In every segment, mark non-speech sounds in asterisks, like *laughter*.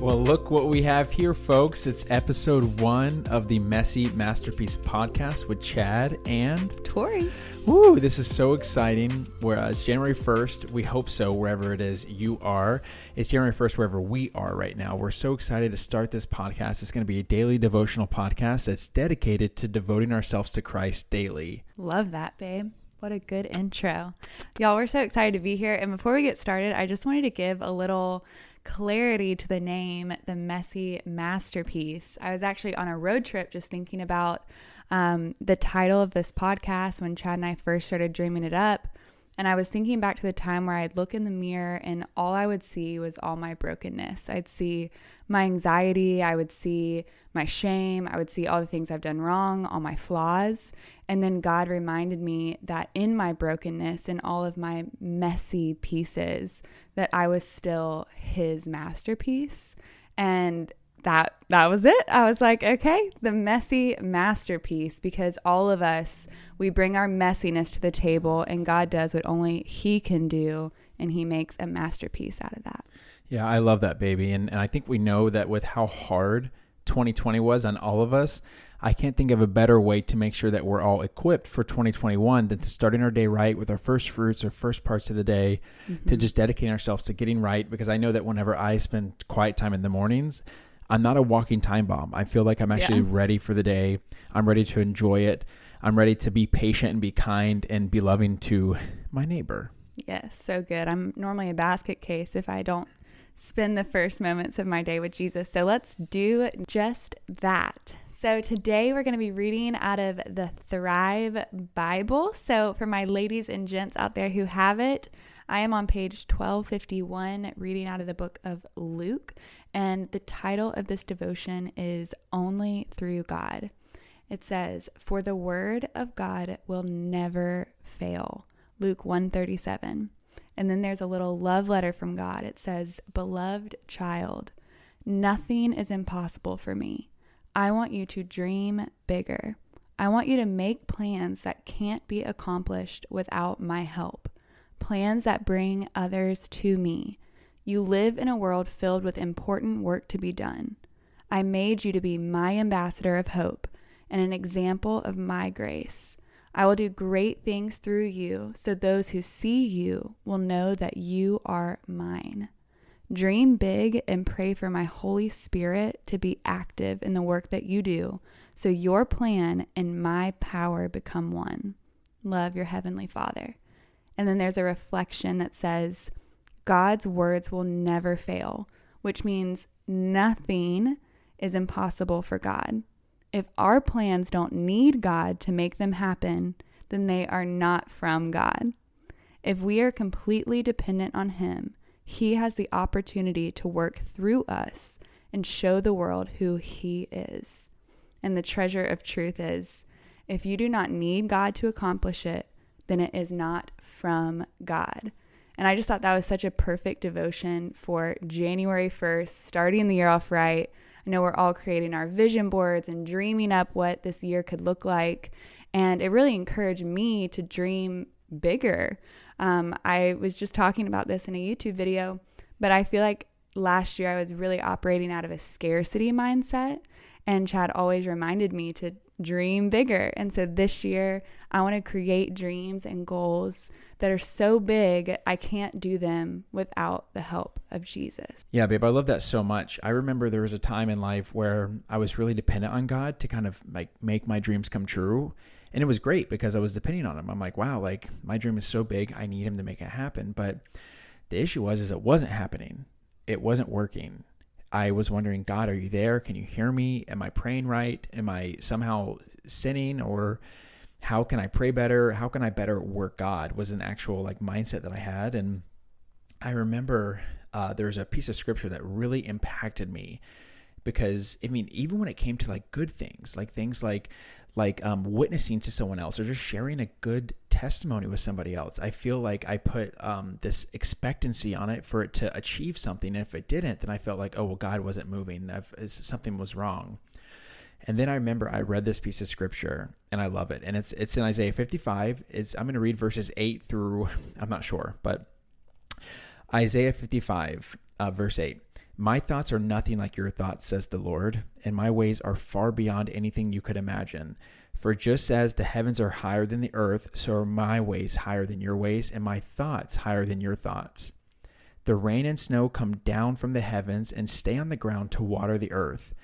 Well, look what we have here, folks. It's episode one of the Messy Masterpiece podcast with Chad and Tori. Woo, this is so exciting. Whereas uh, January 1st, we hope so, wherever it is you are. It's January 1st, wherever we are right now. We're so excited to start this podcast. It's going to be a daily devotional podcast that's dedicated to devoting ourselves to Christ daily. Love that, babe. What a good intro. Y'all, we're so excited to be here. And before we get started, I just wanted to give a little clarity to the name, the messy masterpiece. I was actually on a road trip just thinking about um, the title of this podcast when Chad and I first started dreaming it up. And I was thinking back to the time where I'd look in the mirror and all I would see was all my brokenness. I'd see my anxiety, I would see my shame, I would see all the things I've done wrong, all my flaws. And then God reminded me that in my brokenness and all of my messy pieces, that I was still his masterpiece. And that that was it. I was like, okay, the messy masterpiece because all of us we bring our messiness to the table and God does what only he can do and he makes a masterpiece out of that. Yeah, I love that baby and, and I think we know that with how hard 2020 was on all of us, I can't think of a better way to make sure that we're all equipped for 2021 than to starting our day right with our first fruits or first parts of the day, mm-hmm. to just dedicating ourselves to getting right. Because I know that whenever I spend quiet time in the mornings, I'm not a walking time bomb. I feel like I'm actually yeah. ready for the day. I'm ready to enjoy it. I'm ready to be patient and be kind and be loving to my neighbor. Yes, so good. I'm normally a basket case if I don't spend the first moments of my day with Jesus. So let's do just that. So today we're going to be reading out of the Thrive Bible. So for my ladies and gents out there who have it, I am on page 1251 reading out of the book of Luke. And the title of this devotion is Only Through God. It says, For the word of God will never fail. Luke 137. And then there's a little love letter from God. It says, Beloved child, nothing is impossible for me. I want you to dream bigger. I want you to make plans that can't be accomplished without my help, plans that bring others to me. You live in a world filled with important work to be done. I made you to be my ambassador of hope and an example of my grace. I will do great things through you, so those who see you will know that you are mine. Dream big and pray for my Holy Spirit to be active in the work that you do, so your plan and my power become one. Love your Heavenly Father. And then there's a reflection that says, God's words will never fail, which means nothing is impossible for God. If our plans don't need God to make them happen, then they are not from God. If we are completely dependent on Him, He has the opportunity to work through us and show the world who He is. And the treasure of truth is if you do not need God to accomplish it, then it is not from God. And I just thought that was such a perfect devotion for January 1st, starting the year off right I know we're all creating our vision boards and dreaming up what this year could look like. And it really encouraged me to dream bigger. Um, I was just talking about this in a YouTube video, but I feel like last year I was really operating out of a scarcity mindset. And Chad always reminded me to dream bigger. And so this year, I want to create dreams and goals that are so big, I can't do them without the help of Jesus. Yeah, babe, I love that so much. I remember there was a time in life where I was really dependent on God to kind of like make my dreams come true. And it was great because I was depending on him. I'm like, wow, like my dream is so big, I need him to make it happen. But the issue was is it wasn't happening. It wasn't working. I was wondering, God, are you there? Can you hear me? Am I praying right? Am I somehow sinning or how can I pray better? How can I better work God was an actual like mindset that I had. And I remember uh, there's a piece of scripture that really impacted me because I mean, even when it came to like good things, like things like like um, witnessing to someone else or just sharing a good testimony with somebody else. I feel like I put um, this expectancy on it for it to achieve something. And if it didn't, then I felt like, oh, well, God wasn't moving. something was wrong. And then I remember I read this piece of scripture and I love it. And it's it's in Isaiah 55. It's I'm going to read verses 8 through *laughs* I'm not sure, but Isaiah 55 uh, verse 8. My thoughts are nothing like your thoughts, says the Lord, and my ways are far beyond anything you could imagine. For just as the heavens are higher than the earth, so are my ways higher than your ways, and my thoughts higher than your thoughts. The rain and snow come down from the heavens and stay on the ground to water the earth.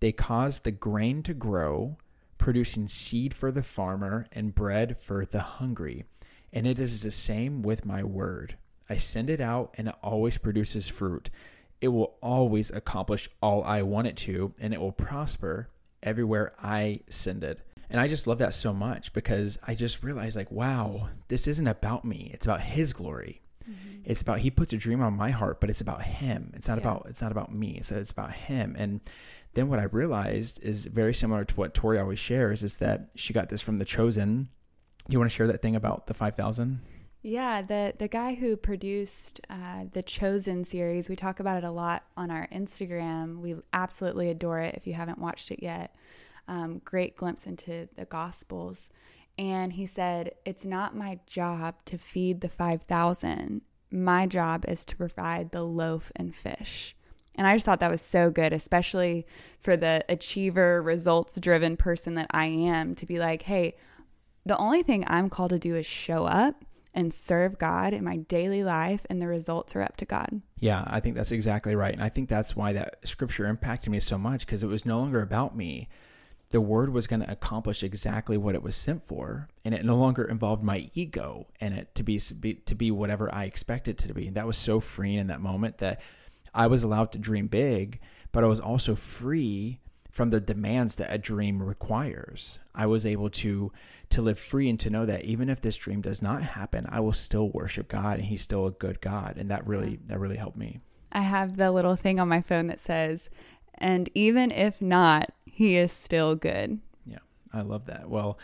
They cause the grain to grow, producing seed for the farmer and bread for the hungry. And it is the same with my word. I send it out, and it always produces fruit it will always accomplish all I want it to, and it will prosper everywhere I send it. And I just love that so much because I just realized, like, wow, this isn't about me. It's about His glory. Mm-hmm. It's about He puts a dream on my heart, but it's about Him. It's not yeah. about it's not about me. It's it's about Him. And then what I realized is very similar to what Tori always shares is that she got this from the Chosen. You want to share that thing about the five thousand? Yeah, the the guy who produced uh, the Chosen series, we talk about it a lot on our Instagram. We absolutely adore it. If you haven't watched it yet, um, great glimpse into the Gospels. And he said, "It's not my job to feed the five thousand. My job is to provide the loaf and fish." And I just thought that was so good, especially for the achiever, results driven person that I am, to be like, "Hey." The only thing I'm called to do is show up and serve God in my daily life, and the results are up to God. Yeah, I think that's exactly right. And I think that's why that scripture impacted me so much because it was no longer about me. The word was going to accomplish exactly what it was sent for, and it no longer involved my ego and it to be to be whatever I expected it to be. And that was so freeing in that moment that I was allowed to dream big, but I was also free from the demands that a dream requires. I was able to to live free and to know that even if this dream does not happen, I will still worship God and he's still a good God and that really that really helped me. I have the little thing on my phone that says and even if not, he is still good. Yeah. I love that. Well,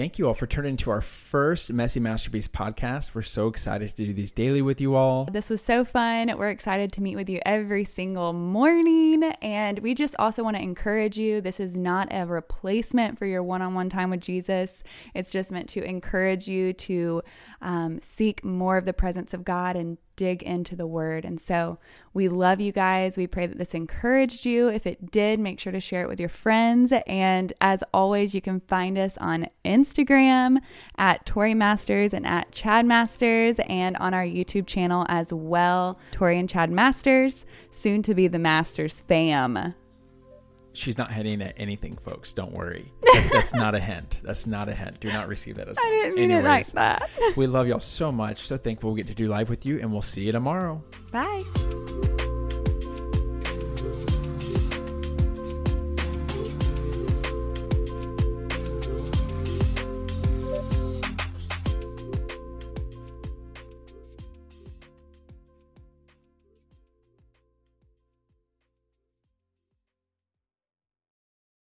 Thank you all for turning to our first Messy Masterpiece podcast. We're so excited to do these daily with you all. This was so fun. We're excited to meet with you every single morning. And we just also want to encourage you this is not a replacement for your one on one time with Jesus. It's just meant to encourage you to um, seek more of the presence of God and dig into the word. And so we love you guys. We pray that this encouraged you. If it did, make sure to share it with your friends. And as always, you can find us on Instagram at Tori Masters and at Chad Masters and on our YouTube channel as well, Tori and Chad Masters, soon to be the Masters fam she's not hinting at anything, folks. Don't worry. that's not a hint. That's not a hint. Do not receive that as I didn't mean Anyways, it like that. we love y'all so much. So thankful we get to do live with you, and we'll see you tomorrow. Bye.